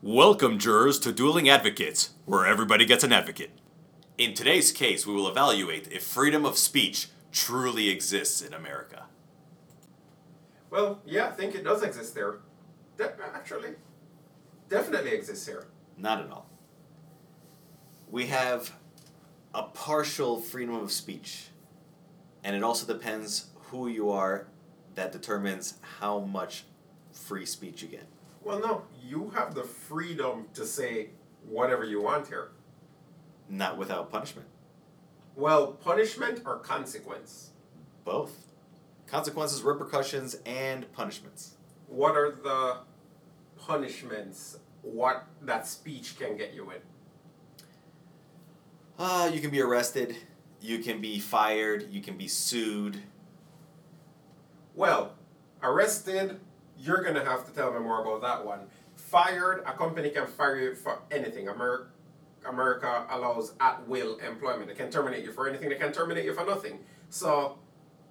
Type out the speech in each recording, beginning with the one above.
Welcome, jurors, to Dueling Advocates, where everybody gets an advocate. In today's case, we will evaluate if freedom of speech truly exists in America. Well, yeah, I think it does exist there. De- actually, definitely exists here. Not at all. We have a partial freedom of speech, and it also depends who you are that determines how much free speech you get. Well, no, you have the freedom to say whatever you want here. Not without punishment. Well, punishment or consequence? Both. Consequences, repercussions, and punishments. What are the punishments? What that speech can get you in? Uh, you can be arrested, you can be fired, you can be sued. Well, arrested, you're gonna have to tell me more about that one. Fired, a company can fire you for anything. Amer- America allows at will employment. They can terminate you for anything, they can terminate you for nothing. So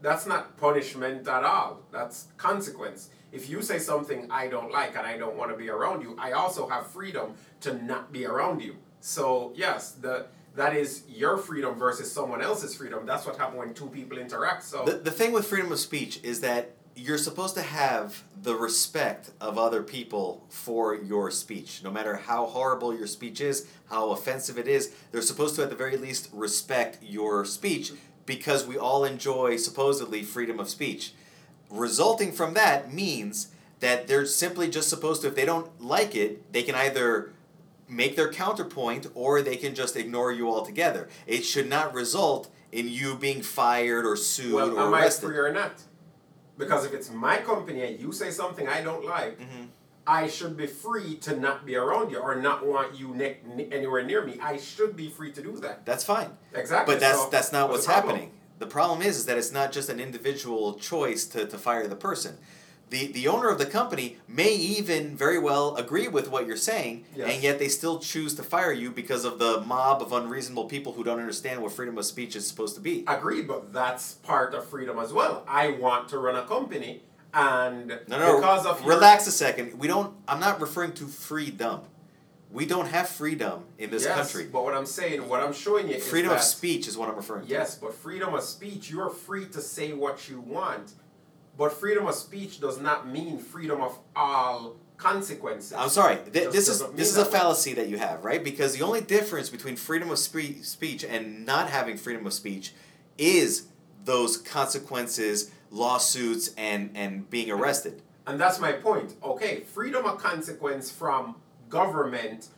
that's not punishment at all. That's consequence. If you say something I don't like and I don't want to be around you, I also have freedom to not be around you. So yes, the that is your freedom versus someone else's freedom. That's what happens when two people interact. So The, the thing with freedom of speech is that you're supposed to have the respect of other people for your speech. No matter how horrible your speech is, how offensive it is, they're supposed to at the very least respect your speech because we all enjoy supposedly freedom of speech. Resulting from that means that they're simply just supposed to, if they don't like it, they can either make their counterpoint or they can just ignore you altogether. It should not result in you being fired or sued well, or am I arrested. free or not? Because if it's my company and you say something I don't like, Mhm. I should be free to not be around you or not want you ne- ne- anywhere near me. I should be free to do that. That's fine. Exactly. But that's So, that's not what's the happening. The problem is, is that it's not just an individual choice to, to fire the person. The the owner of the company may even very well agree with what you're saying, Yes. and yet they still choose to fire you because of the mob of unreasonable people who don't understand what freedom of speech is supposed to be. Agreed, but that's part of freedom as well. I want to run a company, and No, no, because of your- relax a second. We don't. I'm not referring to freedom. We don't have freedom in this yes, country. But what I'm saying, what I'm showing you is Freedom of speech is what I'm referring to. Yes, but freedom of speech, you're free to say what you want. But freedom of speech does not mean freedom of all consequences. I'm sorry. Th- this is this is a that way. fallacy that you have, right? Because the only difference between freedom of spre- speech and not having freedom of speech is those consequences, lawsuits, and and being arrested. And that's my point. Okay, freedom of consequence from government.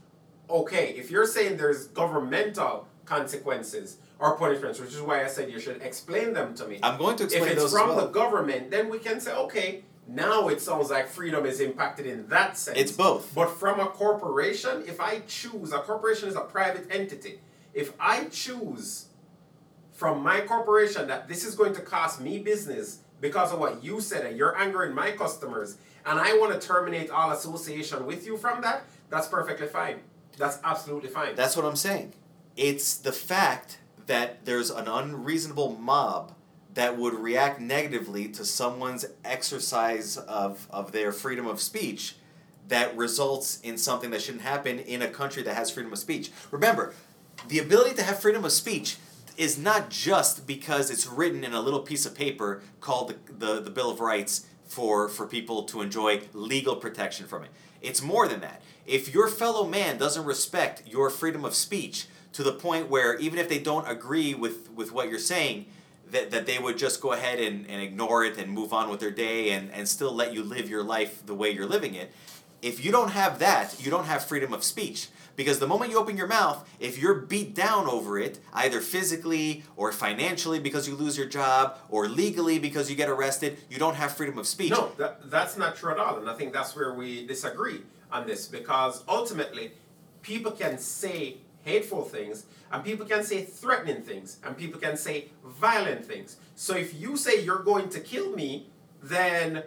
Okay, if you're saying there's governmental consequences or punishments, which is why I said you should explain them to me. I'm going to if explain it's those from well. the government, then we can say, okay, now it sounds like freedom is impacted in that sense. It's both. But from a corporation, if I choose, a corporation is a private entity. If I choose from my corporation that this is going to cost me business because of what you said and you're angering my customers, and I want to terminate all association with you from that, that's perfectly fine. That's absolutely fine. That's what I'm saying. It's the fact that there's an unreasonable mob that would react negatively to someone's exercise of, of their freedom of speech that results in something that shouldn't happen in a country that has freedom of speech. Remember, the ability to have freedom of speech is not just because it's written in a little piece of paper called the, the, the Bill of Rights for, for people to enjoy legal protection from it. It's more than that. If your fellow man doesn't respect your freedom of speech to the point where even if they don't agree with, with what you're saying, that, that they would just go ahead and, and ignore it and move on with their day and, and still let you live your life the way you're living it. If you don't have that, you don't have freedom of speech. Because the moment you open your mouth, if you're beat down over it, either physically or financially because you lose your job or legally because you get arrested, you don't have freedom of speech. No, that, that's not true at all. And I think that's where we disagree on this because ultimately, people can say hateful things and people can say threatening things and people can say violent things. So if you say you're going to kill me, then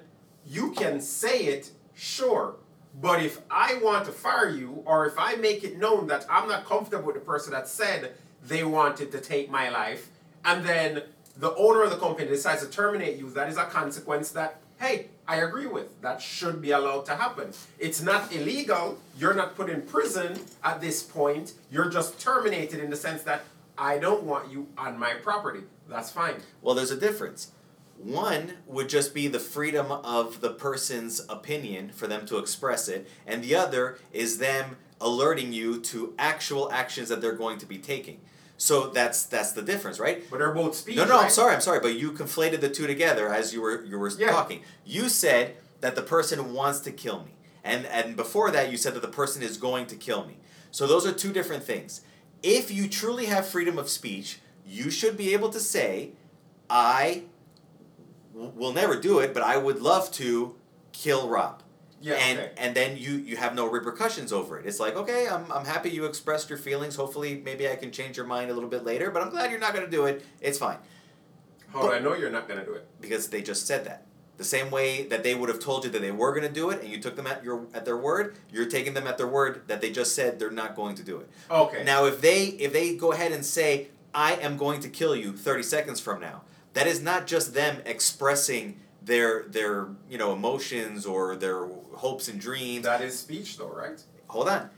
you can say it, sure. But if I want to fire you or if I make it known that I'm not comfortable with the person that said they wanted to take my life and then the owner of the company decides to terminate you, that is a consequence that, hey, I agree with. That should be allowed to happen. It's not illegal. You're not put in prison at this point. You're just terminated in the sense that I don't want you on my property. That's fine. Well, there's a difference. One would just be the freedom of the person's opinion for them to express it, and the other is them alerting you to actual actions that they're going to be taking. So that's that's the difference, right? But they're both speech. No, no, right? I'm sorry, I'm sorry, but you conflated the two together as you were you were Yeah. talking. You said that the person wants to kill me, and and before that you said that the person is going to kill me. So those are two different things. If you truly have freedom of speech, you should be able to say, "I will never do it, but I would love to kill Rob." Yeah. and okay. and then you you have no repercussions over it. It's like okay, I'm I'm happy you expressed your feelings. Hopefully, maybe I can change your mind a little bit later. But I'm glad you're not going to do it. It's fine How do I know you're not gonna do it? because they just said that. The same way that they would have told you that they were going to do it, and you took them at your at their word, you're taking them at their word that they just said they're not going to do it. Okay. Now, if they if they go ahead and say, "I am going to kill you 30 seconds from now," that is not just them expressing their their you know emotions or their hopes and dreams. that is speech, though, right? Hold on,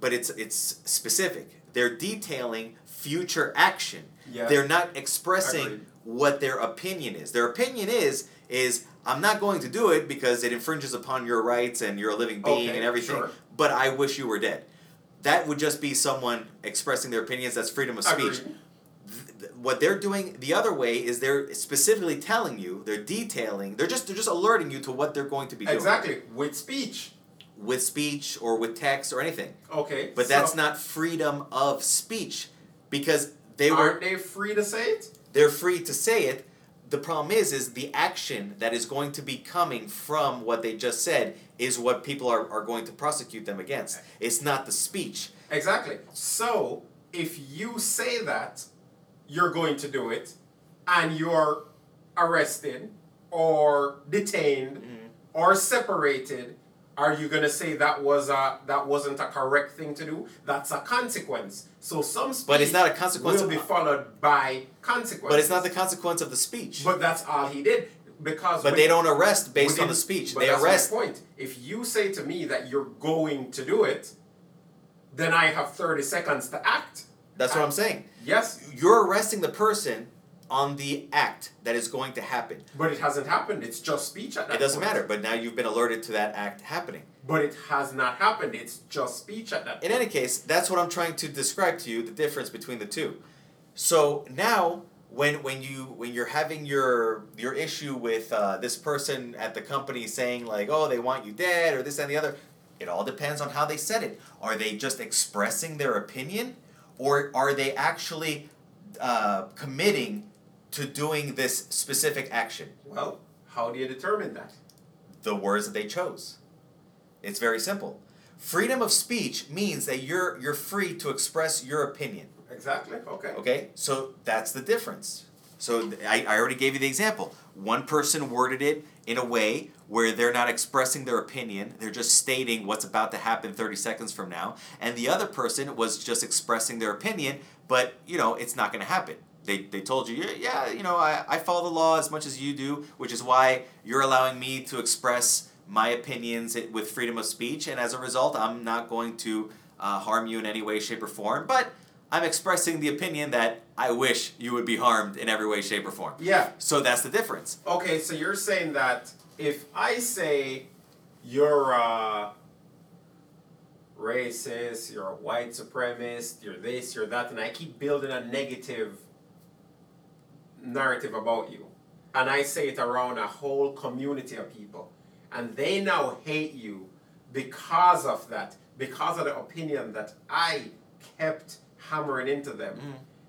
but it's it's specific. They're detailing future action. Yeah. They're not expressing Agreed. what their opinion is. Their opinion is is I'm not going to do it because it infringes upon your rights and you're a living being Okay, and everything. sure. But I wish you were dead. That would just be someone expressing their opinions. That's freedom of speech. Agreed. What they're doing the other way is they're specifically telling you, they're detailing, they're just they're just alerting you to what they're going to be doing Exactly. With speech. with speech or with text or anything. Okay. But so that's not freedom of speech because they were Aren't they free to say it? they're free to say it. The problem is is the action that is going to be coming from what they just said is what people are, are going to prosecute them against. It's not the speech. Exactly. So if you say that you're going to do it and you're arrested or detained Mm-hmm. or separated, are you gonna say that was a that wasn't a correct thing to do? That's a consequence. So some speech But it's not a consequence will be followed by consequence But it's not the consequence of the speech. But that's all he did because But when- they don't arrest based on the speech. They that's arrest point. If you say to me that you're going to do it, then I have thirty seconds to act. That's what I'm saying. Yes, You're arresting the person on the act that is going to happen. but it hasn't happened. It's just speech at that It doesn't point. matter, but now you've been alerted to that act happening. But it has not happened. It's just speech at that In point. any case, that's what I'm trying to describe to you the difference between the two. So now, when when you when you're having your your issue with uh, this person at the company saying like, oh, they want you dead or this and the other, it all depends on how they said it. Are they just expressing their opinion, or are they actually uh, committing to doing this specific action? Well, how do you determine that? the words that they chose. It's very simple. Freedom of speech means that you're you're free to express your opinion. Exactly. Okay. Okay? So that's the difference. So I, I already gave you the example. One person worded it in a way where they're not expressing their opinion, they're just stating what's about to happen 30 seconds from now, and the other person was just expressing their opinion, but you know, it's not going to happen. They, they told you, "Yeah, yeah, you know, I, I follow the law as much as you do, which is why you're allowing me to express my opinions with freedom of speech, and as a result, I'm not going to uh, harm you in any way, shape, or form. But I'm expressing the opinion that I wish you would be harmed in every way, shape, or form. Yeah. So that's the difference. Okay. So you're saying that if I say you're uh, racist, you're a white supremacist, you're this, you're that, and I keep building a negative narrative about you, and I say it around a whole community of people, and they now hate you because of that, because of the opinion that I kept hammering into them,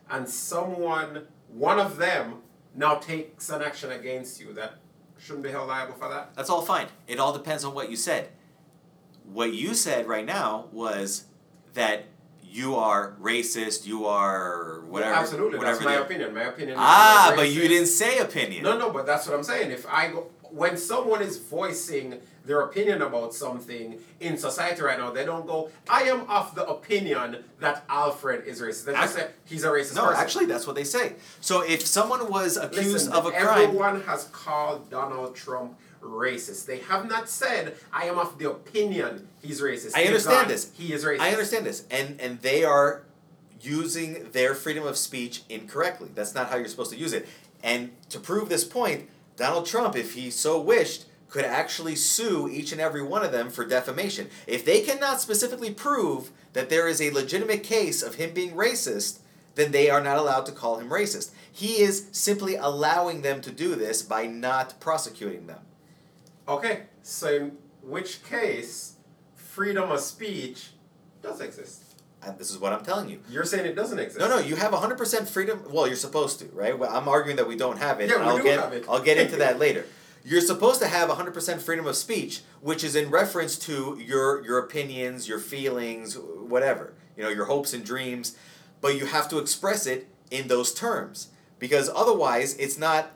and someone, one of them, now takes an action against you that shouldn't be held liable for that. That's all fine. It all depends on what you said. What you said right now was that you are racist, you are whatever. Absolutely, whatever that's my opinion. My opinion. Ah, but you didn't say opinion. No, no, but that's what I'm saying. If I go, when someone is voicing their opinion about something in society right now, they don't go, "I am of the opinion that Alfred is racist." They just say he's a racist No, person. actually, that's what they say. So if someone was accused Listen, of a crime, everyone has called Donald Trump racist. They have not said, I am of the opinion he's racist. I understand this. He is racist. I understand this, and and they are using their freedom of speech incorrectly. That's not how you're supposed to use it. And to prove this point, Donald Trump, if he so wished, could actually sue each and every one of them for defamation. If they cannot specifically prove that there is a legitimate case of him being racist, then they are not allowed to call him racist. He is simply allowing them to do this by not prosecuting them. Okay, so in which case, freedom of speech does exist. And this is what I'm telling you. You're saying it doesn't exist. No, no, you have 100% freedom. Well, you're supposed to, right? Well, I'm arguing that we don't have it. Yeah, and we I'll do get, have it. I'll get into that later. You're supposed to have 100% freedom of speech, which is in reference to your your opinions, your feelings, whatever. You know, your hopes and dreams, but you have to express it in those terms because otherwise it's not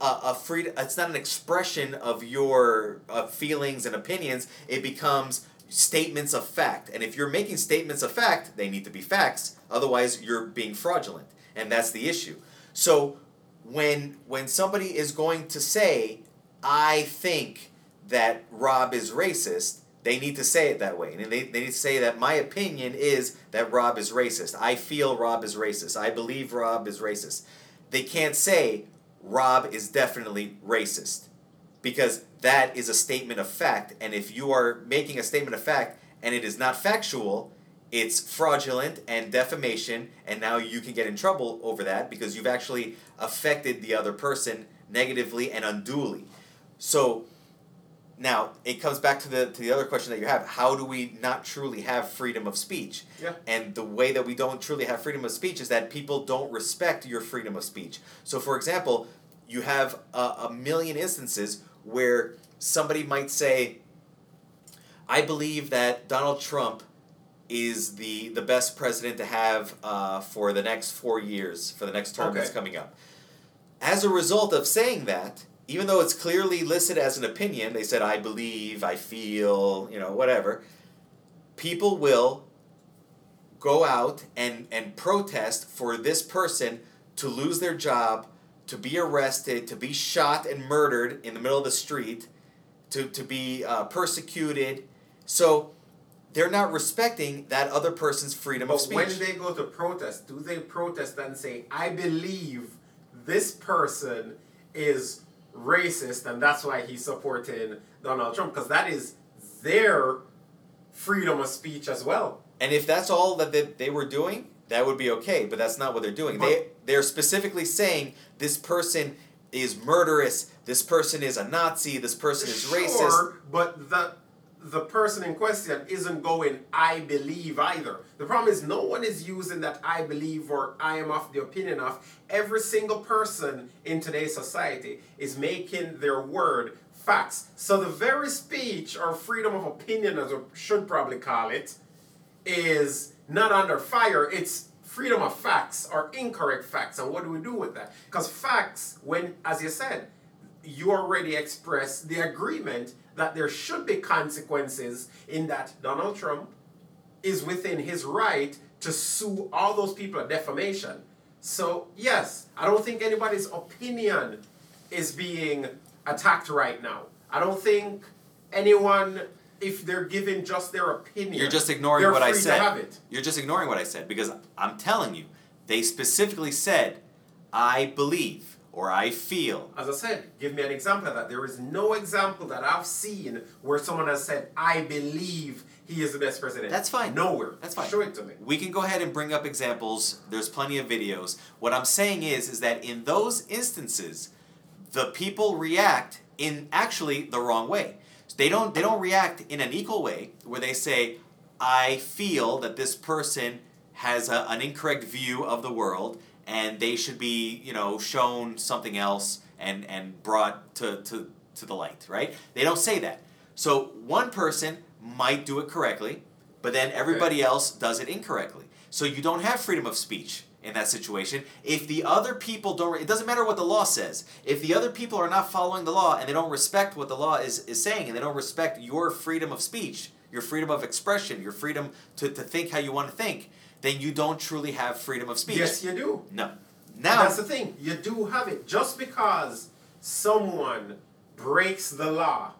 a, a free it's not an expression of your uh, feelings and opinions. It becomes statements of fact. And if you're making statements of fact, they need to be facts. Otherwise, you're being fraudulent, and that's the issue. So when when somebody is going to say, "I think that Rob is racist," they need to say it that way, and they, they need to say that my opinion is that Rob is racist. I feel Rob is racist. I believe Rob is racist. They can't say Rob is definitely racist because that is a statement of fact. And if you are making a statement of fact and it is not factual, it's fraudulent and defamation, and now you can get in trouble over that because you've actually affected the other person negatively and unduly. So now it comes back to the to the other question that you have: How do we not truly have freedom of speech? Yeah. And the way that we don't truly have freedom of speech is that people don't respect your freedom of speech. So, for example, you have a, a million instances where somebody might say, "I believe that Donald Trump." Is the, the best president to have uh, for the next four years, for the next term that's coming up. As a result of saying that, even though it's clearly listed as an opinion, they said, I believe, I feel, you know, whatever, people will go out and, and protest for this person to lose their job, to be arrested, to be shot and murdered in the middle of the street, to, to be uh, persecuted. So they're not respecting that other person's freedom of But speech. when they go to protest, do they protest and say, I believe this person is racist and that's why he's supporting Donald Trump? Because that is their freedom of speech as well. And if that's all that they, they were doing, that would be okay. But that's not what they're doing. they they're specifically saying this person is murderous. This person is a Nazi. This person is racist. But the the person in question isn't going, I believe either. The problem is no one is using that I believe or I am of the opinion of. Every single person in today's society is making their word facts. So the very speech or freedom of opinion, as we should probably call it, is not under fire. It's freedom of facts or incorrect facts. And what do we do with that? Because facts, when, as you said, you already expressed the agreement that there should be consequences in that Donald Trump is within his right to sue all those people of defamation. So, yes, I don't think anybody's opinion is being attacked right now. I don't think anyone, if they're given just their opinion, You're just ignoring what I said. To have it. You're just ignoring what I said because I'm telling you, they specifically said, I believe or I feel. As I said, give me an example of that. There is no example that I've seen where someone has said, I believe he is the best president. That's fine. Nowhere. That's fine. Show it to me. We can go ahead and bring up examples. There's plenty of videos. What I'm saying is is that in those instances, the people react in actually the wrong way. They don't they don't react in an equal way where they say, I feel that this person has a, an incorrect view of the world and they should be, you know, shown something else and, and brought to, to, to the light, right? They don't say that. So one person might do it correctly, but then everybody else does it incorrectly. So you don't have freedom of speech in that situation. If the other people don't, it doesn't matter what the law says. If the other people are not following the law and they don't respect what the law is, is saying and they don't respect your freedom of speech, your freedom of expression, your freedom to, to think how you want to think, then you don't truly have freedom of speech. Yes, you do. No. And Now, that's the thing. You do have it. Just because someone breaks the law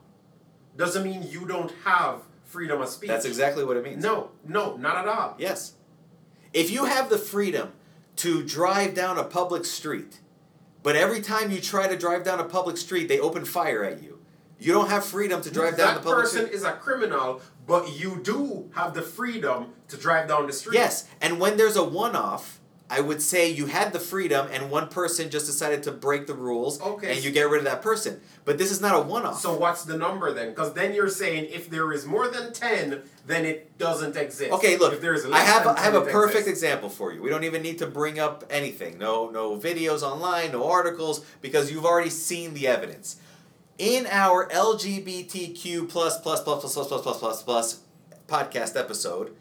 doesn't mean you don't have freedom of speech. That's exactly what it means. No, no, not at all. Yes. If you have the freedom to drive down a public street, but every time you try to drive down a public street, they open fire at you. You don't have freedom to drive down the that public person street. is a criminal, but you do have the freedom to drive down the street. Yes, and when there's a one-off, I would say you had the freedom, and one person just decided to break the rules, Okay. and you get rid of that person. But this is not a one-off. So what's the number then? Because then you're saying if there is more than ten, then it doesn't exist. Okay, look. If there is I have than I have a perfect exists. example for you. We don't even need to bring up anything. No no videos online, no articles, because you've already seen the evidence. In our LGBTQ plus plus plus plus plus plus plus plus podcast episode,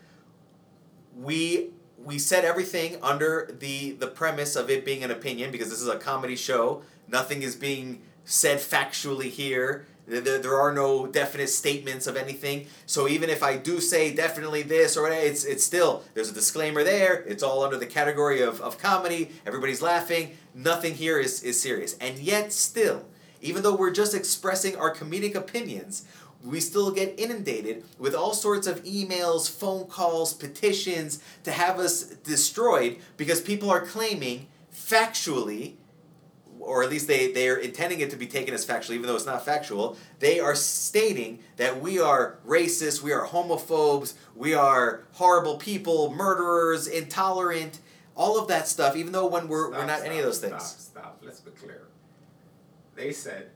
we we said everything under the the premise of it being an opinion because this is a comedy show. Nothing is being said factually here. There, there, are no definite statements of anything. So even if I do say definitely this or whatever, it's it's still there's a disclaimer there. It's all under the category of, of comedy. Everybody's laughing. Nothing here is, is serious. And yet still, even though we're just expressing our comedic opinions, we still get inundated with all sorts of emails, phone calls, petitions to have us destroyed because people are claiming factually, or at least they, they are intending it to be taken as factual, even though it's not factual, they are stating that we are racist, we are homophobes, we are horrible people, murderers, intolerant, all of that stuff, even though when we're, we're Stop, not any of those stop, things. Stop, stop. Let's be clear. They said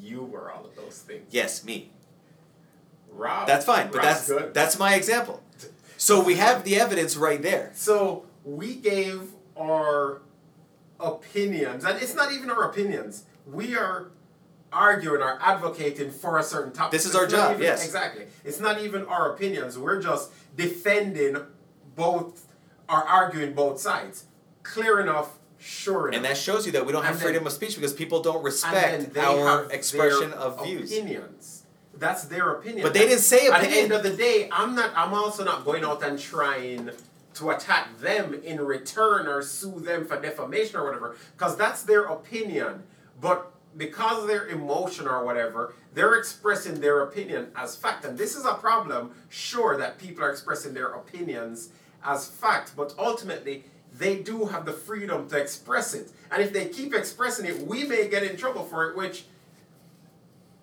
you were all of those things. Yes, me. Rob. That's fine, but Rob's that's good. that's my example. So we have the evidence right there. So we gave our opinions, and it's not even our opinions. We are arguing or advocating for a certain topic. This is our job, even- yes. Exactly. It's not even our opinions. We're just defending both, or arguing both sides. Clear enough, sure enough. And that shows you that we don't have And then- freedom of speech because people don't respect our expression of views. Opinions. That's their opinion. But they didn't say At the end of the day, I'm not. I'm also not going out and trying to attack them in return or sue them for defamation or whatever, because that's their opinion. But because of their emotion or whatever, they're expressing their opinion as fact, and this is a problem. Sure, that people are expressing their opinions as fact, but ultimately. They do have the freedom to express it. And if they keep expressing it, we may get in trouble for it, which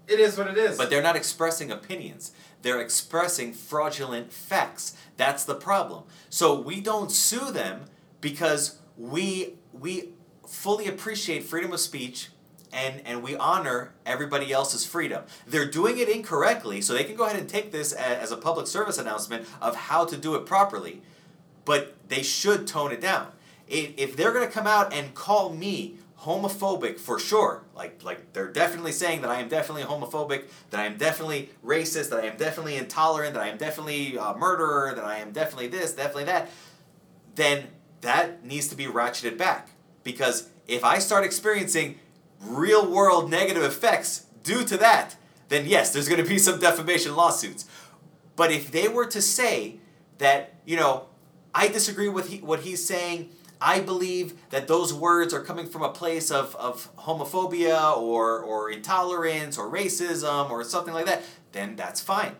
it is what it is. But they're not expressing opinions. They're expressing fraudulent facts. That's the problem. So we don't sue them because we we fully appreciate freedom of speech and and we honor everybody else's freedom. They're doing it incorrectly, so they can go ahead and take this a- as a public service announcement of how to do it properly. But they should tone it down. If they're going to come out and call me homophobic for sure, like like they're definitely saying that I am definitely homophobic, that I am definitely racist, that I am definitely intolerant, that I am definitely a murderer, that I am definitely this, definitely that, then that needs to be ratcheted back. Because if I start experiencing real world negative effects due to that, then yes, there's going to be some defamation lawsuits. But if they were to say that, you know, I disagree with he, what he's saying, I believe that those words are coming from a place of, of homophobia or, or intolerance or racism or something like that, then that's fine.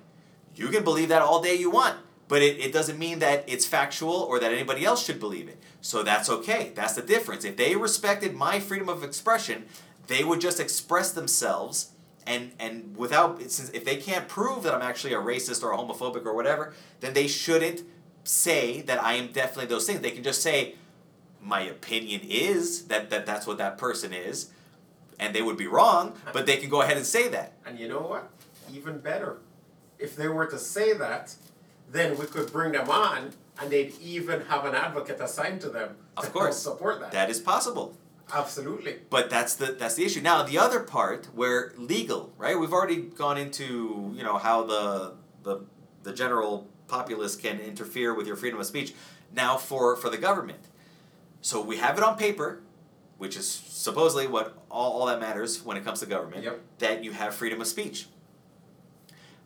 You can believe that all day you want, but it, it doesn't mean that it's factual or that anybody else should believe it. So that's okay. That's the difference. If they respected my freedom of expression, they would just express themselves and and without since if they can't prove that I'm actually a racist or a homophobic or whatever, then they shouldn't say that I am definitely those things. They can just say my opinion is that, that that's what that person is, and they would be wrong, but they can go ahead and say that. And you know what? Even better. If they were to say that, then we could bring them on and they'd even have an advocate assigned to them Of to course. support that. That is possible. Absolutely. But that's the that's the issue. Now the other part where legal, right? We've already gone into, you know, how the the the general populace can interfere with your freedom of speech. Now for for the government. So we have it on paper, which is supposedly what all, all that matters when it comes to government, Yep. that you have freedom of speech.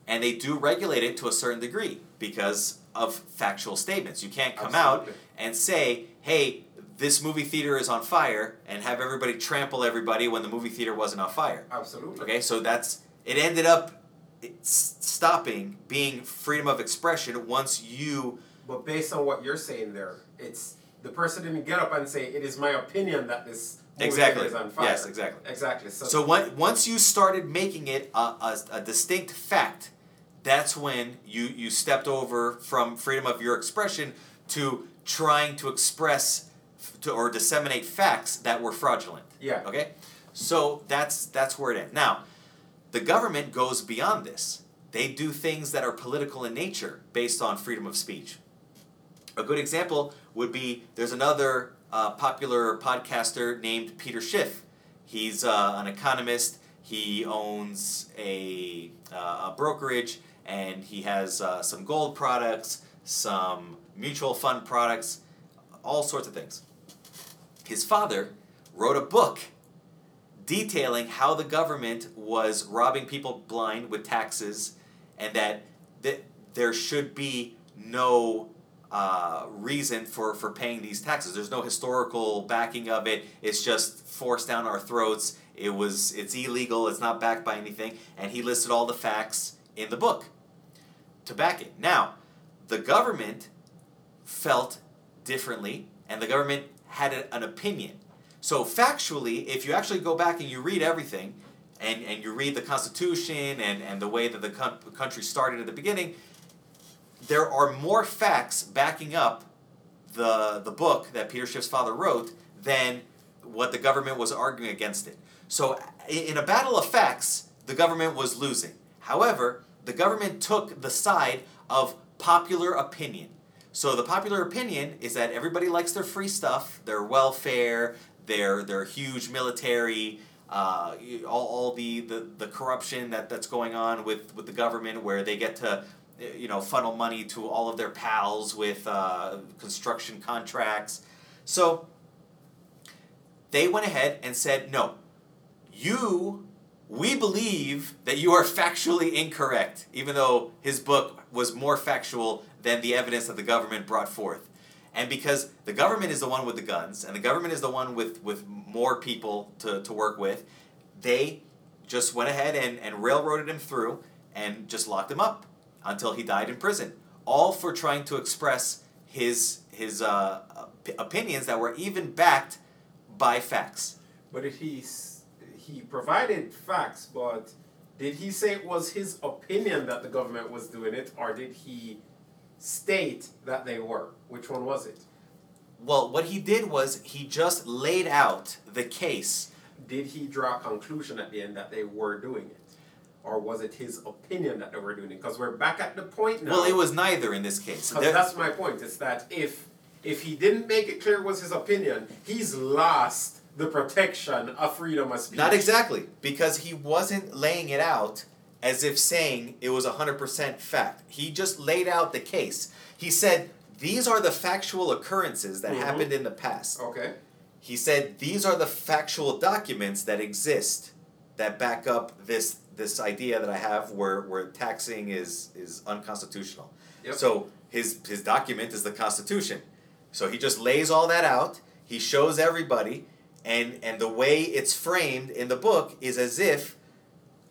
And they do regulate it to a certain degree because of factual statements. You can't come out and say, hey, this movie theater is on fire and have everybody trample everybody when the movie theater wasn't on fire. Absolutely. Okay, so that's it ended up stopping being freedom of expression once you But based on what you're saying there, it's the person didn't get up and say, "It is my opinion that this Exactly. is on fire." Yes, exactly. Exactly. So, So one, once you started making it a, a, a distinct fact, that's when you, you stepped over from freedom of your expression to trying to express to, or disseminate facts that were fraudulent. yeah. Okay? So that's that's where it ends. Now, the government goes beyond this. They do things that are political in nature based on freedom of speech. A good example would be there's another uh, popular podcaster named Peter Schiff. He's uh, an economist. He owns a, uh, a brokerage and he has uh, some gold products, some mutual fund products, all sorts of things. His father wrote a book detailing how the government was robbing people blind with taxes and that th- there should be no uh, reason for, for paying these taxes. There's no historical backing of it. It's just forced down our throats. It was it's illegal. It's not backed by anything. And he listed all the facts in the book to back it. Now, the government felt differently, and the government had an opinion. So factually, if you actually go back and you read everything, and, and you read the Constitution and, and the way that the coun- country started at the beginning, there are more facts backing up the, the book that Peter Schiff's father wrote than what the government was arguing against it. So, in a battle of facts, the government was losing. However, the government took the side of popular opinion. So, the popular opinion is that everybody likes their free stuff, their welfare, their, their huge military, uh, all, all the, the, the corruption that, that's going on with, with the government, where they get to you know funnel money to all of their pals with uh, construction contracts. So they went ahead and said, no, you, we believe that you are factually incorrect, even though his book was more factual than the evidence that the government brought forth. And because the government is the one with the guns, and the government is the one with, with more people to, to work with, they just went ahead and, and railroaded him through and just locked him up until he died in prison. All for trying to express his, his uh, op- opinions that were even backed by facts. But did he he provided facts, but did he say it was his opinion that the government was doing it, or did he state that they were? Which one was it? Well, what he did was he just laid out the case. Did he draw a conclusion at the end that they were doing it? Or was it his opinion that they were doing it? Because we're back at the point now. Well, it was neither in this case. That's my point. It's that if if he didn't make it clear it was his opinion, he's lost the protection of freedom of speech. Not exactly, because he wasn't laying it out as if saying it was 100% fact. He just laid out the case. He said, These are the factual occurrences that Mhm. happened in the past. Okay. He said, These are the factual documents that exist that back up this this idea that I have where, where taxing is, is unconstitutional. Yep. So his his document is the Constitution. So he just lays all that out. He shows everybody, and and the way it's framed in the book is as if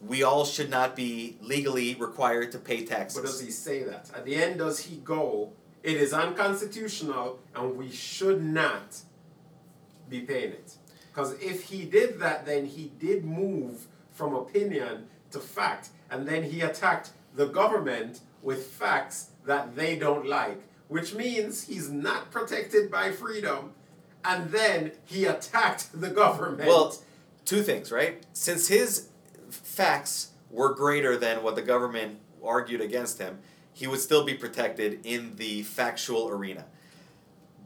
we all should not be legally required to pay taxes. But does he say that? At the end, does he go, it is unconstitutional and we should not be paying it? Because if he did that, then he did move from opinion to fact. And then he attacked the government with facts that they don't like, which means he's not protected by freedom. And then he attacked the government. Well, two things, right? Since his facts were greater than what the government argued against him, he would still be protected in the factual arena.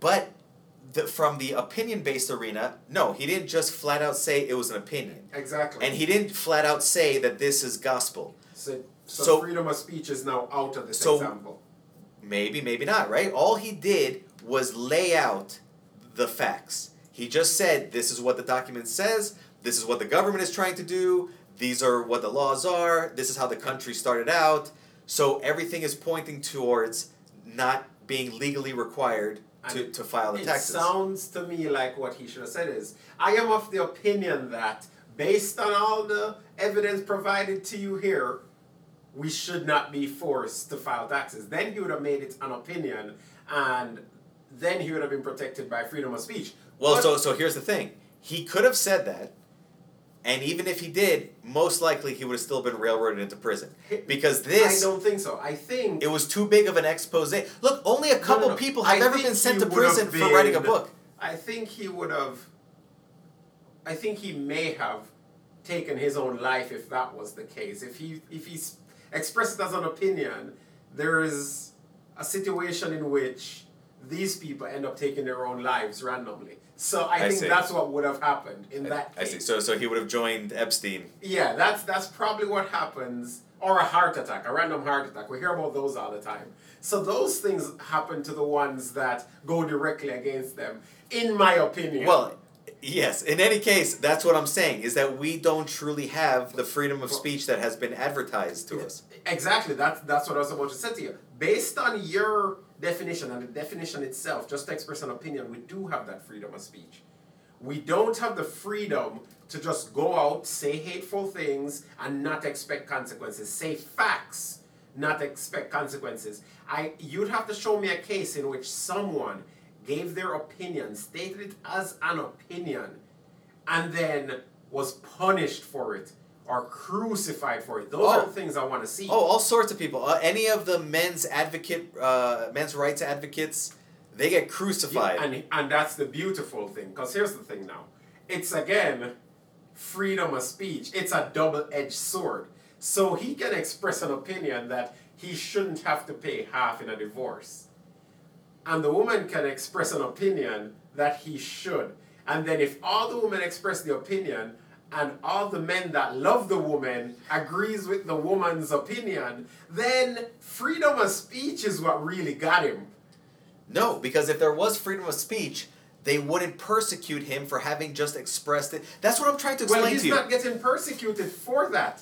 But the, from the opinion based arena, no, he didn't just flat out say it was an opinion. exactly. And he didn't flat out say that this is gospel. so, so, So- freedom of speech is now out of this So- example. Maybe, maybe not, right? All he did was lay out the facts. He just said, this is what the document says, this is what the government is trying to do, these are what the laws are, this is how the country started out. So everything is pointing towards not being legally required to, to file the it taxes. It sounds to me like what he should have said is I am of the opinion that based on all the evidence provided to you here, we should not be forced to file taxes. Then he would have made it an opinion and then he would have been protected by freedom of speech. Well, But- so so here's the thing. He could have said that, and even if he did, most likely he would have still been railroaded into prison because this. I don't think so. I think it was too big of an expose. Look, only a couple no, no. people have I ever been sent to prison for writing a book. I think he would have. I think he may have taken his own life if that was the case. If he if he expressed it as an opinion, there is a situation in which these people end up taking their own lives randomly. So I, I think see. that's what would have happened in that I case. see. So so he would have joined Epstein. Yeah, that's that's probably what happens. Or a heart attack, a random heart attack. We hear about those all the time. So those things happen to the ones that go directly against them, in my opinion. Well, yes. In any case, that's what I'm saying is that we don't truly have the freedom of speech that has been advertised to us. Exactly. That's that's what I was about to say to you. Based on your definition and the definition itself, just to express an opinion, we do have that freedom of speech. We don't have the freedom to just go out, say hateful things, and not expect consequences. Say facts, not expect consequences. I you'd have to show me a case in which someone gave their opinion, stated it as an opinion, and then was punished for it or crucified for it. Those are Oh. the things I want to see. Oh, all sorts of people. Uh, any of the men's advocate, uh, men's rights advocates, they get crucified. Yeah, and and that's the beautiful thing. Because here's the thing now, it's again freedom of speech. It's a double-edged sword. So he can express an opinion that he shouldn't have to pay half in a divorce, and the woman can express an opinion that he should. And then if all the women express the opinion and all the men that love the woman agrees with the woman's opinion, then freedom of speech is what really got him. No, because if there was freedom of speech, they wouldn't persecute him for having just expressed it. That's what I'm trying to explain Well, he's to you. not getting persecuted for that.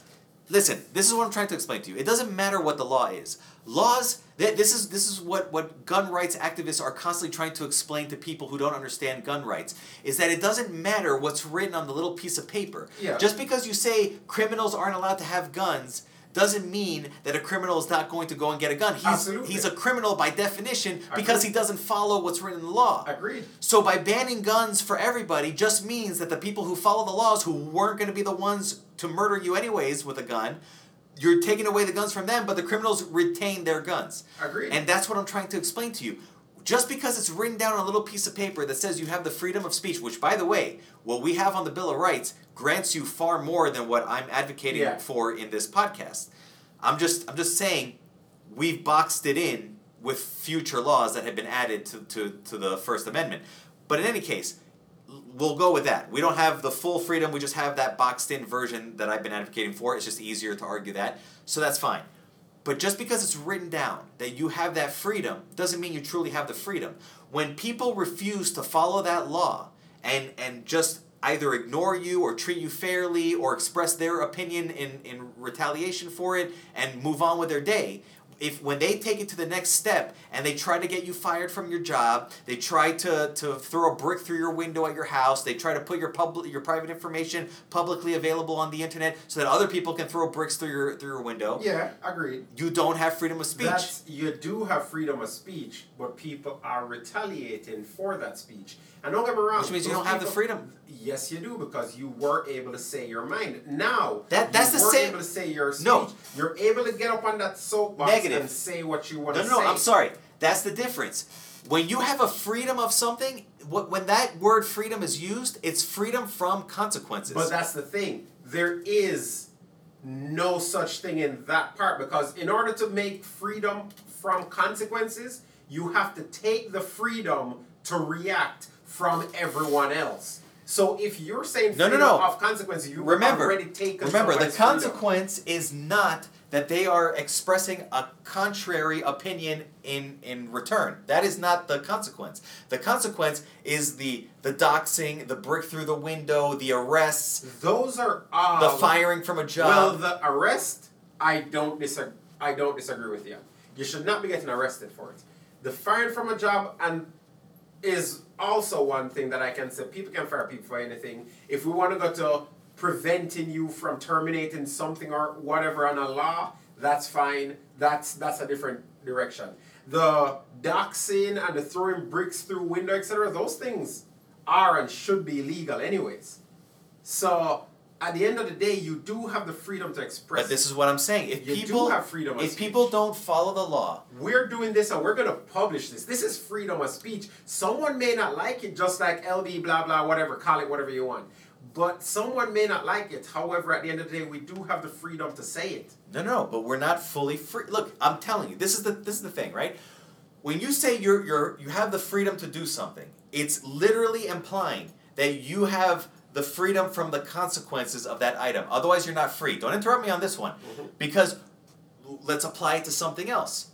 Listen, this is what I'm trying to explain to you. It doesn't matter what the law is. Laws. th- This is this is what what gun rights activists are constantly trying to explain to people who don't understand gun rights. Is that it doesn't matter what's written on the little piece of paper. Yeah. Just because you say criminals aren't allowed to have guns doesn't mean that a criminal is not going to go and get a gun. He's Absolutely. he's a criminal by definition because he doesn't follow what's written in the law. Agreed. So by banning guns for everybody just means that the people who follow the laws who weren't going to be the ones to murder you anyways with a gun, you're taking away the guns from them, but the criminals retain their guns. Agreed. And that's what I'm trying to explain to you. Just because it's written down on a little piece of paper that says you have the freedom of speech, which by the way, what we have on the Bill of Rights grants you far more than what I'm advocating Yeah. for in this podcast. I'm just I'm just saying we've boxed it in with future laws that have been added to, to, to the First Amendment. But in any case, we'll go with that. We don't have the full freedom, we just have that boxed in version that I've been advocating for. It's just easier to argue that. So that's fine. But just because it's written down that you have that freedom doesn't mean you truly have the freedom. When people refuse to follow that law and and just either ignore you or treat you fairly or express their opinion in, in retaliation for it and move on with their day, if when they take it to the next step and they try to get you fired from your job, they try to, to throw a brick through your window at your house, they try to put your public your private information publicly available on the internet so that other people can throw bricks through your through your window. Yeah, agreed. You don't have freedom of speech. That's, you do have freedom of speech, but people are retaliating for that speech. And don't get me wrong. Which means you don't have the freedom. Yes, you do because you were able to say your mind. Now That- that's the same- able to say your speech. No. you're able to get up on that soapbox Negative. And say what you want No, to no, say. no, no, I'm sorry. That's the difference. When you have a freedom of something, when that word freedom is used, it's freedom from consequences. But that's the thing. There is no such thing in that part because in order to make freedom from consequences, you have to take the freedom to react from everyone else. So if you're saying No, no, freedom no. of consequences, you remember, already taken remember the someone's freedom. consequence is not that they are expressing a contrary opinion in in return. That is not the consequence. The consequence is the the doxing, the brick through the window, the arrests, Those are all the firing from a job. Well, the arrest, I don't disagree. I don't disagree with you. You should not be getting arrested for it. The firing from a job and is also one thing that I can say. People can fire people for anything. If we want to go to preventing you from terminating something or whatever on a law, that's fine. That's that's a different direction. The doxing and the throwing bricks through window, etc. Those things are and should be illegal, anyways. So at the end of the day, you do have the freedom to express. But this is what I'm saying. If You people have freedom of if speech. people don't follow the law, we're doing this and we're going to publish this. This is freedom of speech. Someone may not like it, just like LB, blah, blah, whatever, call it whatever you want. But someone may not like it. However, at the end of the day, we do have the freedom to say it. No, no, but we're not fully free. Look, I'm telling you, this is the this is the thing, right? When you say you're you're you have the freedom to do something, it's literally implying that you have the freedom from the consequences of that item. Otherwise, you're not free. Don't interrupt me on this one, mm-hmm. because let's apply it to something else.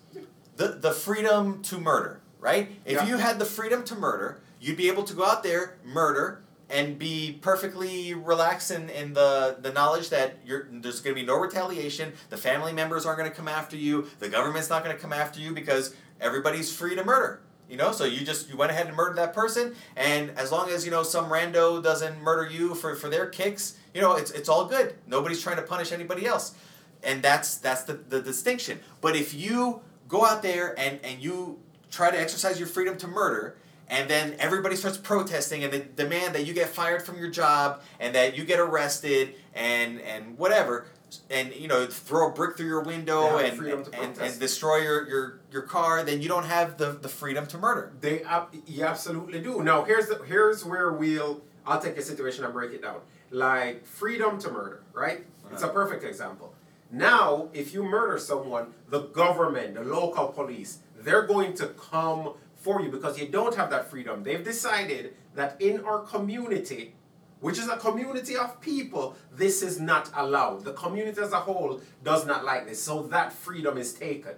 The the freedom to murder, right? If Yeah. you had the freedom to murder, you'd be able to go out there, murder, and be perfectly relaxed in, in the, the knowledge that you're there's going to be no retaliation. The family members aren't going to come after you. The government's not going to come after you because everybody's free to murder. You know, so you just you went ahead and murdered that person, and as long as you know some rando doesn't murder you for, for their kicks, you know it's it's all good. Nobody's trying to punish anybody else, and that's that's the, the distinction. But if you go out there and and you try to exercise your freedom to murder, and then everybody starts protesting and they demand that you get fired from your job and that you get arrested and and whatever and you know throw a brick through your window and and, and, destroy your, your your car then you don't have the, the freedom to murder They you absolutely do. Now here's the here's where we'll I'll take a situation and break it down. Like freedom to murder, right? It's a uh-huh. perfect example. Now, if you murder someone, the government, the local police, they're going to come for you because you don't have that freedom. They've decided that in our community, which is a community of people, this is not allowed. The community as a whole does not like this. So that freedom is taken.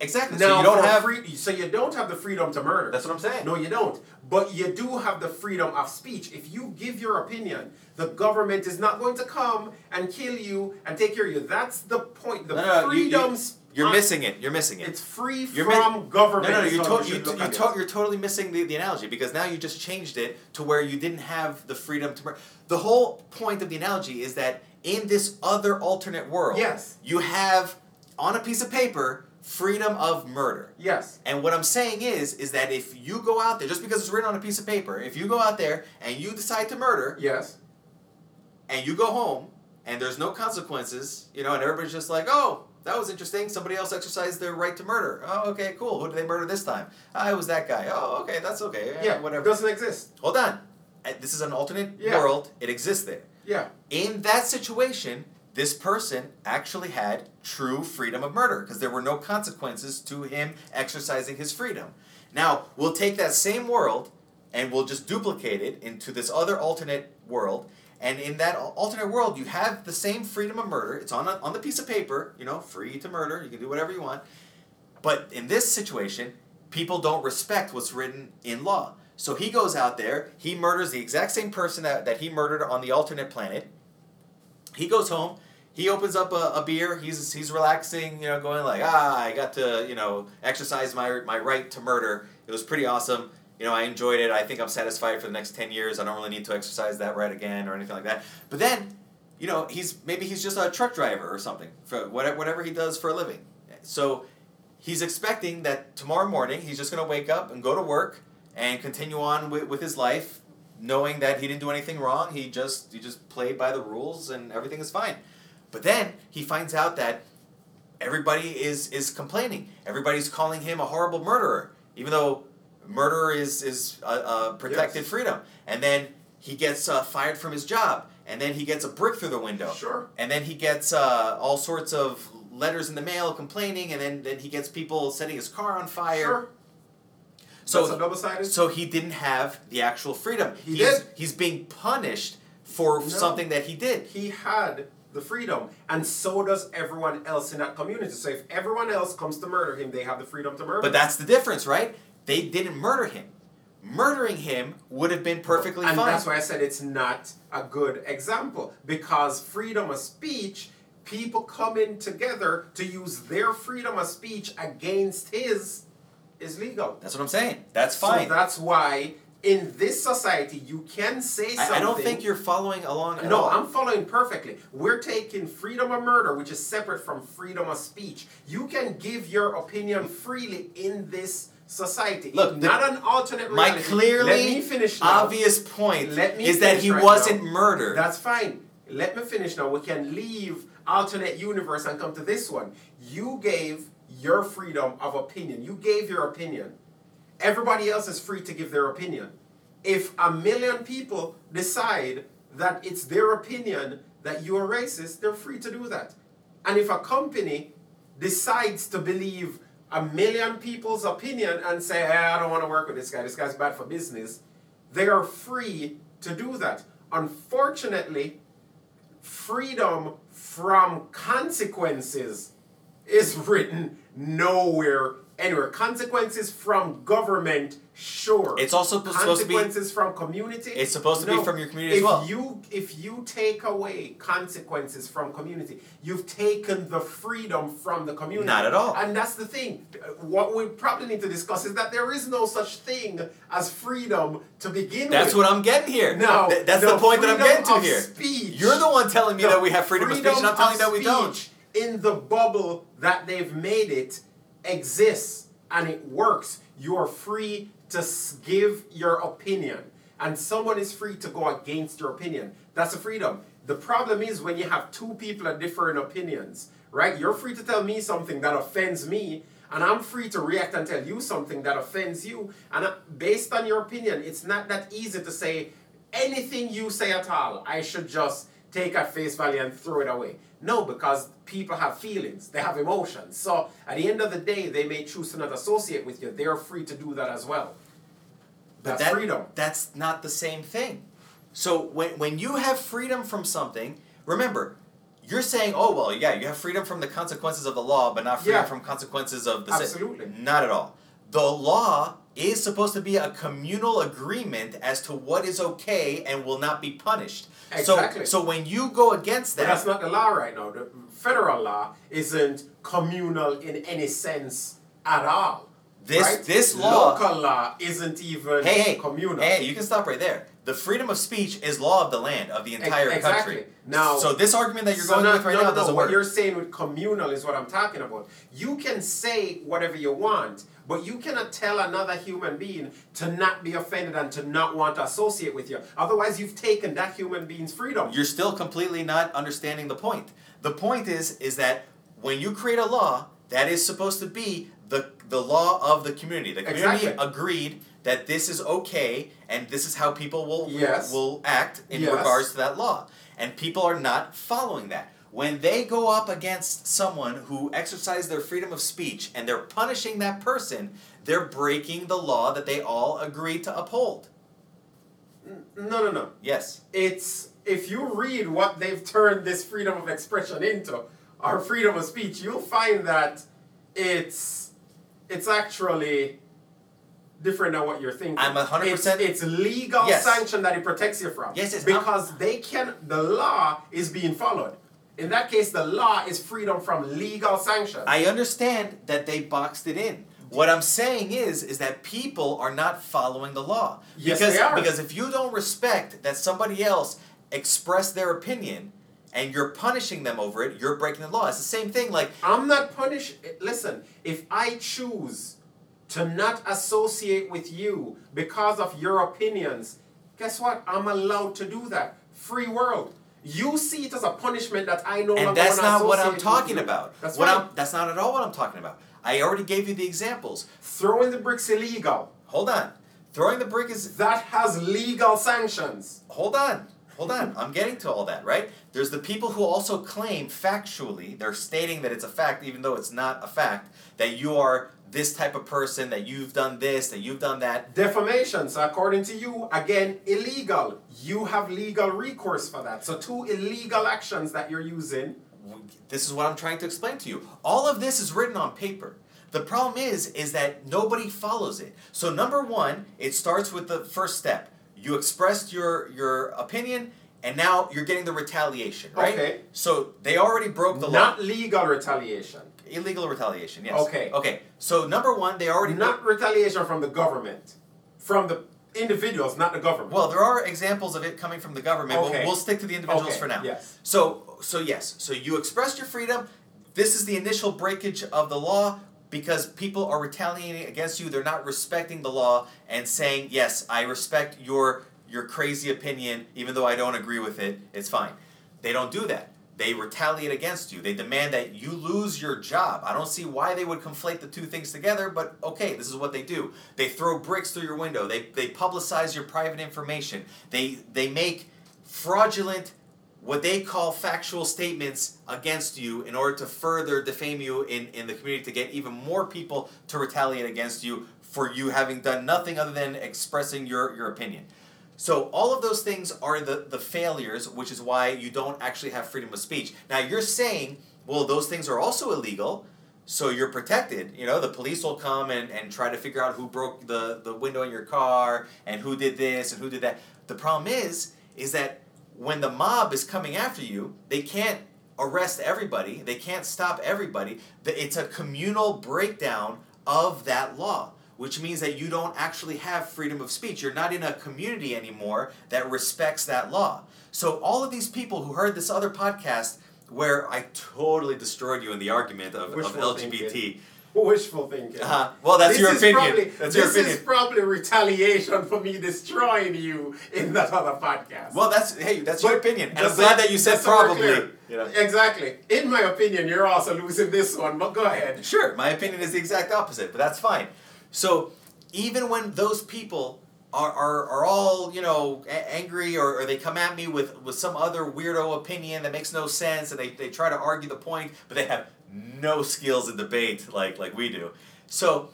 exactly Now, so you don't have free, so you don't have the freedom to murder. that's what i'm saying No, you don't. But you do have the freedom of speech. If you give your opinion, the government is not going to come and kill you and take care of you. That's the point. The no, no, you-. You're uh, missing it you're missing it It's free You're mi- from government. No, no, you're, to- you, should look you to- you're totally missing the, the analogy because now you just changed it to where you didn't have the freedom to murder. The whole point of the analogy is that in this other alternate world, Yes. you have on a piece of paper freedom of murder. Yes. And what I'm saying is, is that if you go out there, just because it's written on a piece of paper, if you go out there and you decide to murder, Yes. and you go home and there's no consequences, you know, and everybody's just like, oh, that was interesting. Somebody else exercised their right to murder. Oh, okay, cool. Who did they murder this time? Ah, it was that guy. Oh, okay, that's okay. Yeah. whatever. It doesn't exist. Hold on. Uh, This is an alternate Yeah. world. It exists there. Yeah. In that situation, this person actually had true freedom of murder because there were no consequences to him exercising his freedom. Now, we'll take that same world and we'll just duplicate it into this other alternate world. And in that alternate world, you have the same freedom of murder. It's on, a, on the piece of paper, you know, free to murder. You can do whatever you want. But in this situation, people don't respect what's written in law. So he goes out there, he murders the exact same person that, that he murdered on the alternate planet. He goes home, he opens up a, a beer, he's he's relaxing, you know, going like, ah, I got to, you know, exercise my my right to murder. It was pretty awesome. You know, I enjoyed it. I think I'm satisfied for the next ten years. I don't really need to exercise that right again or anything like that. But then, you know, he's maybe he's just a truck driver or something for whatever whatever he does for a living. So he's expecting that tomorrow morning he's just gonna wake up and go to work and continue on with, with his life, knowing that he didn't do anything wrong. He just he just played by the rules and everything is fine. But then he finds out that everybody is is complaining. Everybody's calling him a horrible murderer, even though murder is is a, a protected Yes. freedom. And then he gets uh, fired from his job, and then he gets a brick through the window. Sure. And then he gets uh, all sorts of letters in the mail complaining, and then, then he gets people setting his car on fire. Sure. So That's a double sided. so he didn't have the actual freedom. He he's, did. He's being punished for No. something that he did. he had the freedom, and so does everyone else in that community. So if everyone else comes to murder him, they have the freedom to murder. But that's the difference, right? They didn't murder him. Murdering him would have been perfectly and fine. that's why I said it's not a good example because freedom of speech, people coming together to use their freedom of speech against his is legal. That's what I'm saying. That's So fine. that's why in this society you can say something. I, I don't think you're following along No, all. I'm following perfectly. We're taking freedom of murder, which is separate from freedom of speech. You can give your opinion freely in this society. Look, the- not an alternate My clearly Let me finish now. obvious point Let me is that he right wasn't now. murdered. That's fine. Let me finish now. We can leave alternate universe and come to this one. You gave your freedom of opinion. You gave your opinion. Everybody else is free to give their opinion. If a million people decide that it's their opinion that you're racist, they're free to do that. And if a company decides to believe a million people's opinion and say, "Eh, I don't want to work with this guy, this guy's bad for business, they are free to do that. Unfortunately, freedom from consequences is written nowhere anywhere. Consequences from government, sure. It's also supposed to be- consequences from community. It's supposed to be from your community as if well. You if you take away consequences from community, you've taken the freedom from the community. Not at all. And that's the thing. What we probably need to discuss is that there is no such thing as freedom to begin That's with. That's what I'm getting here. No, Th- that's the point that I'm getting to of here. speech. You're the one telling me that we have freedom, of speech, and I'm telling you that we don't. In the bubble that they've made it exists and it works. You are free to give your opinion, and someone is free to go against your opinion. That's a freedom. The problem is when you have two people of different opinions, right? You're free to tell me something that offends me, and I'm free to react and tell you something that offends you. And uh, based on your opinion, it's not that easy to say anything you say at all. I should just take at face value and throw it away. No, because people have feelings, they have emotions. So at the end of the day, they may choose to not associate with you. They're free to do that as well. But That's that, freedom. That's not the same thing. So when when you have freedom from something, remember, you're saying, oh well, yeah, you have freedom from the consequences of the law, but not freedom Yeah. from consequences of the sin. Absolutely. Not at all. The law is supposed to be a communal agreement as to what is okay and will not be punished. Exactly. So so when you go against But that, that's not the law right now. The federal law isn't communal in any sense at all. This- right? this law- local law isn't even hey, hey, communal. hey, you can stop right there. The freedom of speech is law of the land of the entire exactly. country. Now- so this argument that you're So going no, with right no, now no, doesn't what work. you're saying with communal is what I'm talking about. You can say whatever you want, but you cannot tell another human being to not be offended and to not want to associate with you. Otherwise, you've taken that human being's freedom. You're still completely not understanding the point. The point is is that when you create a law, that is supposed to be the the law of the community. The community Exactly. agreed that this is okay and this is how people will Yes. will act in Yes. regards to that law. And people are not following that. When they go up against someone who exercised their freedom of speech and they're punishing that person, they're breaking the law that they all agreed to uphold. no, no, no. Yes. It's if you read what they've turned this freedom of expression into, or freedom of speech, you'll find that it's it's actually different than what you're thinking. I'm 100% It's, it's legal Yes. sanction that it protects you from. Yes, yes, I'm- Because they can. The law is being followed. In that case, the law is freedom from legal sanction. I understand that they boxed it in. What I'm saying is, is that people are not following the law. Yes, because, they are. Because if you don't respect that somebody else expressed their opinion and you're punishing them over it, you're breaking the law. It's the same thing. Like I'm not punished. Listen, if I choose to not associate with you because of your opinions, guess what? I'm allowed to do that. Free world. You see it as a punishment that I know. and that's not what I'm talking about. That's what. I'm that's not at all what I'm talking about. I already gave you the examples. Throwing the bricks illegal. Hold on. Throwing the brick is That has legal sanctions. hold on hold on i'm getting to all that right there's the people who also claim factually they're stating that it's a fact even though it's not a fact that you are this type of person that you've done this that you've done that Defamation. So according to you, again, illegal. You have legal recourse for that. So two illegal actions that you're using. this is what i'm trying to explain to you all of this is written on paper the problem is is that nobody follows it so number one it starts with the first step you expressed your your opinion and now you're getting the retaliation right Okay. so they already broke the law Not legal retaliation. Illegal retaliation. Yes. Okay. Okay. So number one, they already Not retaliation from the government, from the individuals, not the government. Well, there are examples of it coming from the government, Okay. but we'll stick to the individuals Okay, for now. yes. So, so yes, so you expressed your freedom. This is the initial breakage of the law because people are retaliating against you. They're not respecting the law and saying, "Yes, I respect your your crazy opinion, even though I don't agree with it. It's fine." They don't do that. They retaliate against you. They demand that you lose your job. I don't see why they would conflate the two things together, but okay, this is what they do. They throw bricks through your window. They, they publicize your private information. They, they make fraudulent, what they call factual statements against you in order to further defame you in, in the community to get even more people to retaliate against you for you having done nothing other than expressing your, your opinion. So all of those things are the, the failures, which is why you don't actually have freedom of speech. Now you're saying, well, those things are also illegal, so you're protected. You know, the police will come and, and try to figure out who broke the, the window in your car and who did this and who did that. The problem is, is that when the mob is coming after you, they can't arrest everybody, they can't stop everybody. It's a communal breakdown of that law which means that you don't actually have freedom of speech. You're not in a community anymore that respects that law. So, all of these people who heard this other podcast where I totally destroyed you in the argument of, of LGBT. thinking. Wishful thinking. Uh-huh. Well, that's This your opinion. Probably, that's this your opinion. is probably retaliation for me destroying you in that other podcast. well, that's hey, that's your opinion, and I'm glad that you said just so we're probably. You know. Exactly. In my opinion, you're also losing this one, but go ahead. Sure, my opinion is the exact opposite, but that's fine. So even when those people are, are, are all you know a- angry or, or they come at me with, with some other weirdo opinion that makes no sense and they, they try to argue the point but they have no skills in debate like like we do. So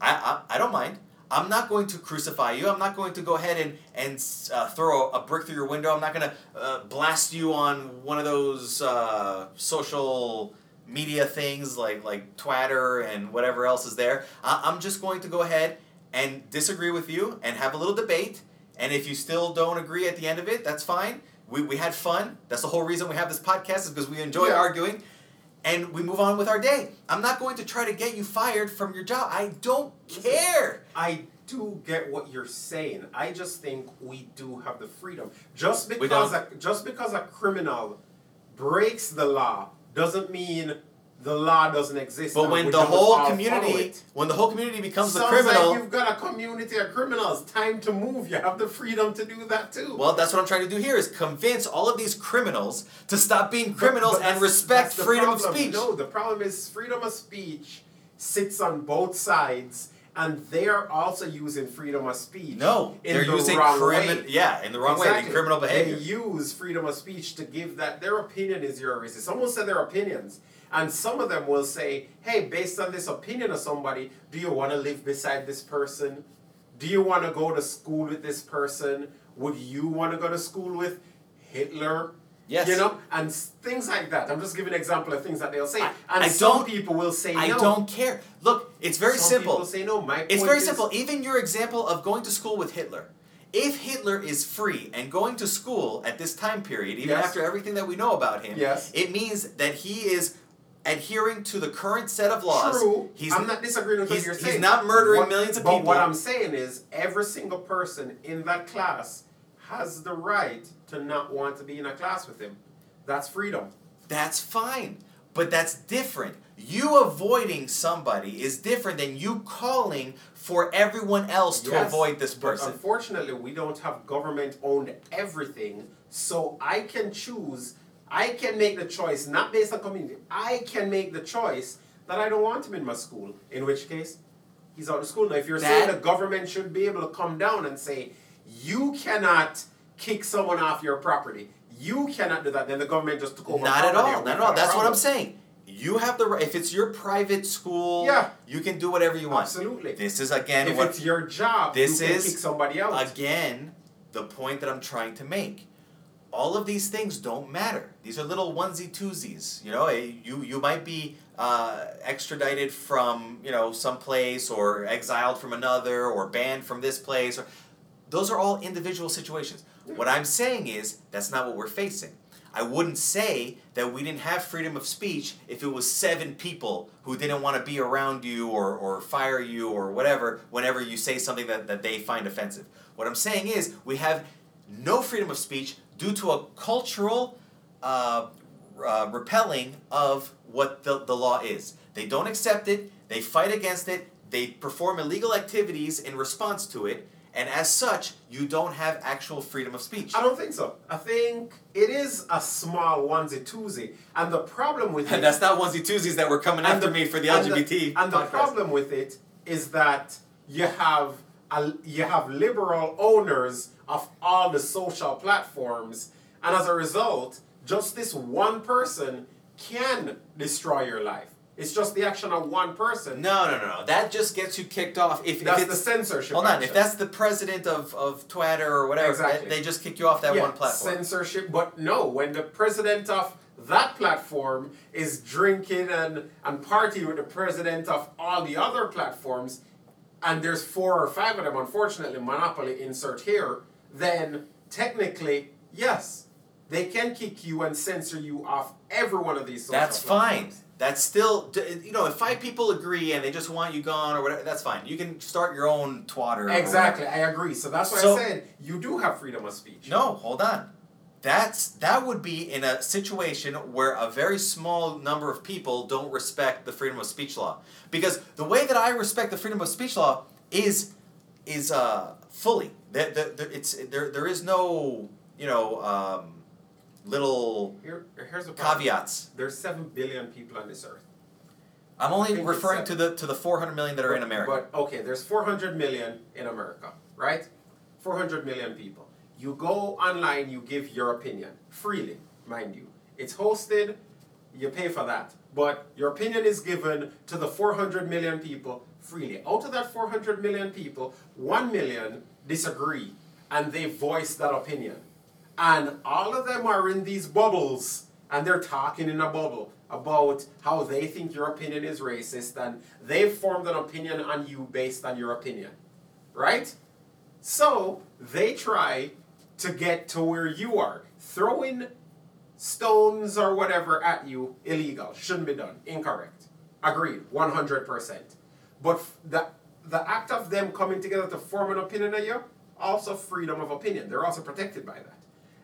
I, I, I don't mind. I'm not going to crucify you. I'm not going to go ahead and, and uh, throw a brick through your window. I'm not going to uh, blast you on one of those uh, social media things like like Twitter and whatever else is there. I, I'm just going to go ahead and disagree with you and have a little debate. And if you still don't agree at the end of it, that's fine. We, we had fun. That's the whole reason we have this podcast is because we enjoy Yeah. arguing. And we move on with our day. I'm not going to try to get you fired from your job. I don't care. I do get what you're saying. I just think we do have the freedom. Just because a, just because a criminal breaks the law doesn't mean the law doesn't exist. But when the whole community when the whole community becomes Sounds criminal like you've got a community of criminals. Time to move. You have the freedom to do that too. Well, that's what I'm trying to do here is convince all of these criminals to stop being criminals but and respect freedom of speech. No, the problem is freedom of speech sits on both sides, and they are also using freedom of speech. No, in they're the using wrong criminal. way. Yeah, in the wrong way, Exactly. in criminal behavior. They use freedom of speech to give that their opinion is your racist. Someone said their opinions, and some of them will say, "Hey, based on this opinion of somebody, do you want to live beside this person? Do you want to go to school with this person? Would you want to go to school with Hitler?" Yes. You know, and things like that. I'm just giving an example of things that they'll say. I- and I some don't- people will say no. I don't care. Look, it's very some simple. People say no. My It's very is- simple. Even your example of going to school with Hitler. If Hitler is free and going to school at this time period, even Yes. after everything that we know about him, Yes. it means that he is adhering to the current set of laws. True. He's I'm not disagreeing with what you're saying. he's not murdering What- millions of but people. what I'm saying is, every single person in that class has the right to not want to be in a class with him. That's freedom. That's fine. But that's different. You avoiding somebody is different than you calling for everyone else to Yes, avoid this person. unfortunately, we don't have government owned everything, so I can choose. I can make the choice not based on community. I can make the choice that I don't want him in my school. In which case, he's out of school. Now, if you're saying the government should be able to come down and say you cannot kick someone off your property, you cannot do that, then the government just took over. Not at all. Not at all. That's what I'm saying. You have the right. If it's your private school, Yeah. you can do whatever you want. Absolutely. This is again if what it's your job, this you can is kick somebody else. again the point that I'm trying to make. All of these things don't matter. These are little onesie twosies. You know, Eh, you you might be uh, extradited from you know some place or exiled from another or banned from this place. Or those are all individual situations. What I'm saying is that's not what we're facing. I wouldn't say that we didn't have freedom of speech if it was seven people who didn't want to be around you or, or fire you or whatever whenever you say something that, that they find offensive. What I'm saying is we have no freedom of speech due to a cultural uh, uh, repelling of what the, the law is. They don't accept it, they fight against it, they perform illegal activities in response to it, and as such, you don't have actual freedom of speech. I don't think so. I think it is a small onesie twosie, and the problem with it, And that's not onesie twosies that were coming after the- me for the and LGBT. and the problem with it is that you have a, you have liberal owners of all the social platforms, and as a result, just this one person can destroy your life. It's just the action of one person. No, no, no, no. That just gets you kicked off. If, That's if the censorship. hold on, action. if that's the president of, of Twitter or whatever, Exactly. they just kick you off that yeah, one platform. censorship. But no, when the president of that platform is drinking and, and partying with the president of all the other platforms, and there's four or five of them, unfortunately, monopoly insert here, then technically, yes, they can kick you and censor you off every one of these social That's fine. That's still, you know, if five people agree and they just want you gone or whatever, that's fine. You can start your own twatter. Exactly. I agree. So that's why So- I said you do have freedom of speech. No, hold on. That's that would be in a situation where a very small number of people don't respect the freedom of speech law. Because the way that I respect the freedom of speech law is is uh, fully. That the, the, it's there there is no you know um, little Here, here's the problem. caveats. There's seven billion people on this earth. I'm only referring to the to the 400 million that are in America. But okay, there's 400 million in America, right? 400 million people. You go online, you give your opinion freely, mind you. It's hosted, you pay for that. But your opinion is given to the 400 million people freely. Out of that 400 million people, 1 million disagree and they voice that opinion. And all of them are in these bubbles and they're talking in a bubble about how they think your opinion is racist and they've formed an opinion on you based on your opinion. Right? So they try to get to where you are. Throwing stones or whatever at you, illegal. Shouldn't be done. Incorrect. Agreed. 100%. But the, the act of them coming together to form an opinion of you, also freedom of opinion. They're also protected by that.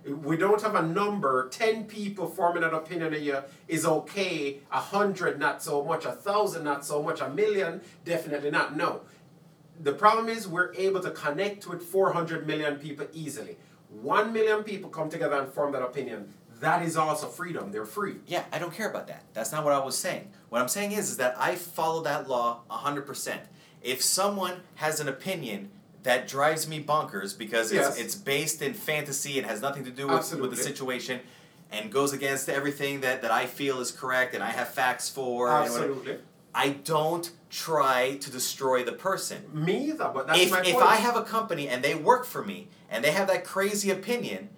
We don't have a number. Ten people forming an opinion of you is okay. A hundred, not so much. A thousand, not so much. A million, definitely not. No. The problem is we're able to connect with 400 million people easily. One million people come together and form that opinion. That is also freedom. They're free. Yeah, I don't care about that. That's not what I was saying. What I'm saying is, is that I follow that law 100%. If someone has an opinion that drives me bonkers because it's, Yes. it's based in fantasy and has nothing to do with, with the situation and goes against everything that, that I feel is correct and I have facts for, and Absolutely. I don't try to destroy the person. Me either, but that's if, my if point. I have a company and they work for me and they have that crazy opinion,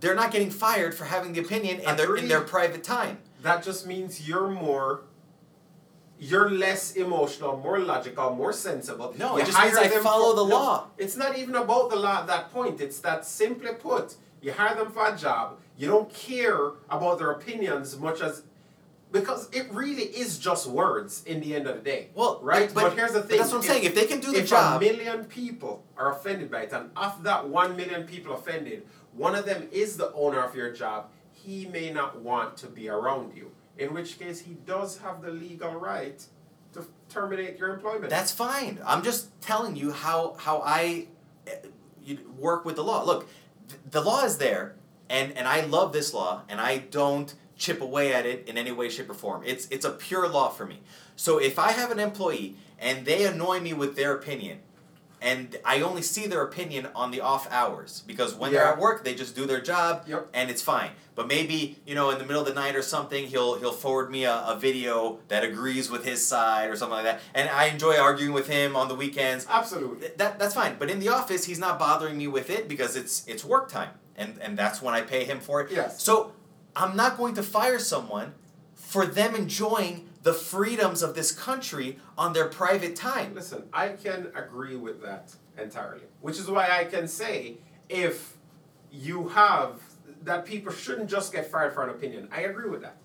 they're not getting fired for having the opinion in their, in their private time. that just means you're more you're less emotional, more logical, more sensible. No, You it just means I follow for- the no, law. It's not even about the law at that point. It's that simply put, you hire them for a job. You don't care about their opinions much as because it really is just words in the end of the day. Well, right? but- but- here's the thing. that's what I'm saying. If they can do the if job- a million people are offended by it, and of that one million people offended, one of them is the owner of your job, he may not want to be around you. In which case, he does have the legal right to terminate your employment. That's fine. I'm just telling you how how I uh, work with the law. Look, the law is there, and and I love this law, and I don't chip away at it in any way, shape, or form. It's it's a pure law for me. So if I have an employee and they annoy me with their opinion, and I only see their opinion on the off hours because when they're at work they just do their job Yep. and it's fine. But maybe you know in the middle of the night or something he'll he'll forward me a, a video that agrees with his side or something like that, and I enjoy arguing with him on the weekends. Absolutely. That that's fine. But in the office he's not bothering me with it because it's it's work time and and that's when I pay him for it. Yes. So I'm not going to fire someone for them enjoying the freedoms of this country on their private time. Listen, I can agree with that entirely. Which is why I can say if you have that people shouldn't just get fired for an opinion. I agree with that.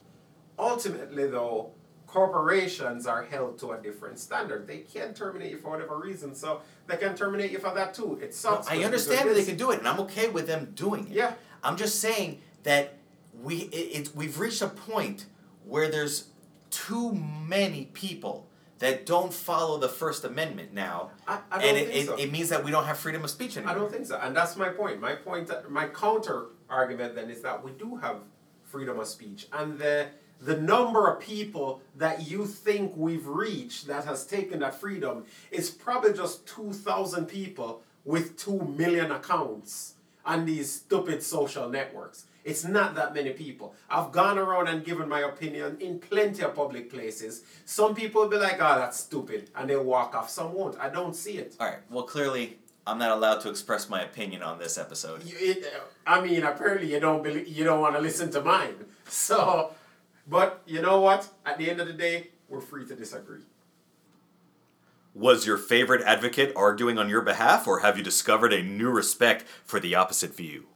Ultimately, though, corporations are held to a different standard. They can't terminate you for whatever reason, so they can terminate you for that too. It No, sucks. I understand that they can do it, and I'm okay with them doing it. Yeah. I'm just saying that we it, it, we've reached a point where there's too many people that don't follow the First Amendment now, I, I and it, think it, so. it means that we don't have freedom of speech anymore. I don't think so, and that's my point. My point, my counter argument then is that we do have freedom of speech, and the the number of people that you think we've reached that has taken that freedom is probably just two thousand people with two million accounts on these stupid social networks. It's not that many people. I've gone around and given my opinion in plenty of public places. Some people will be like, "Oh, that's stupid," and they'll walk off. Some won't. I don't see it. All right. Well, clearly, I'm not allowed to express my opinion on this episode. You- it, I mean, apparently you don't believe, you don't want to listen to mine. So, but you know what? At the end of the day, we're free to disagree. Was your favorite advocate arguing on your behalf, or have you discovered a new respect for the opposite view?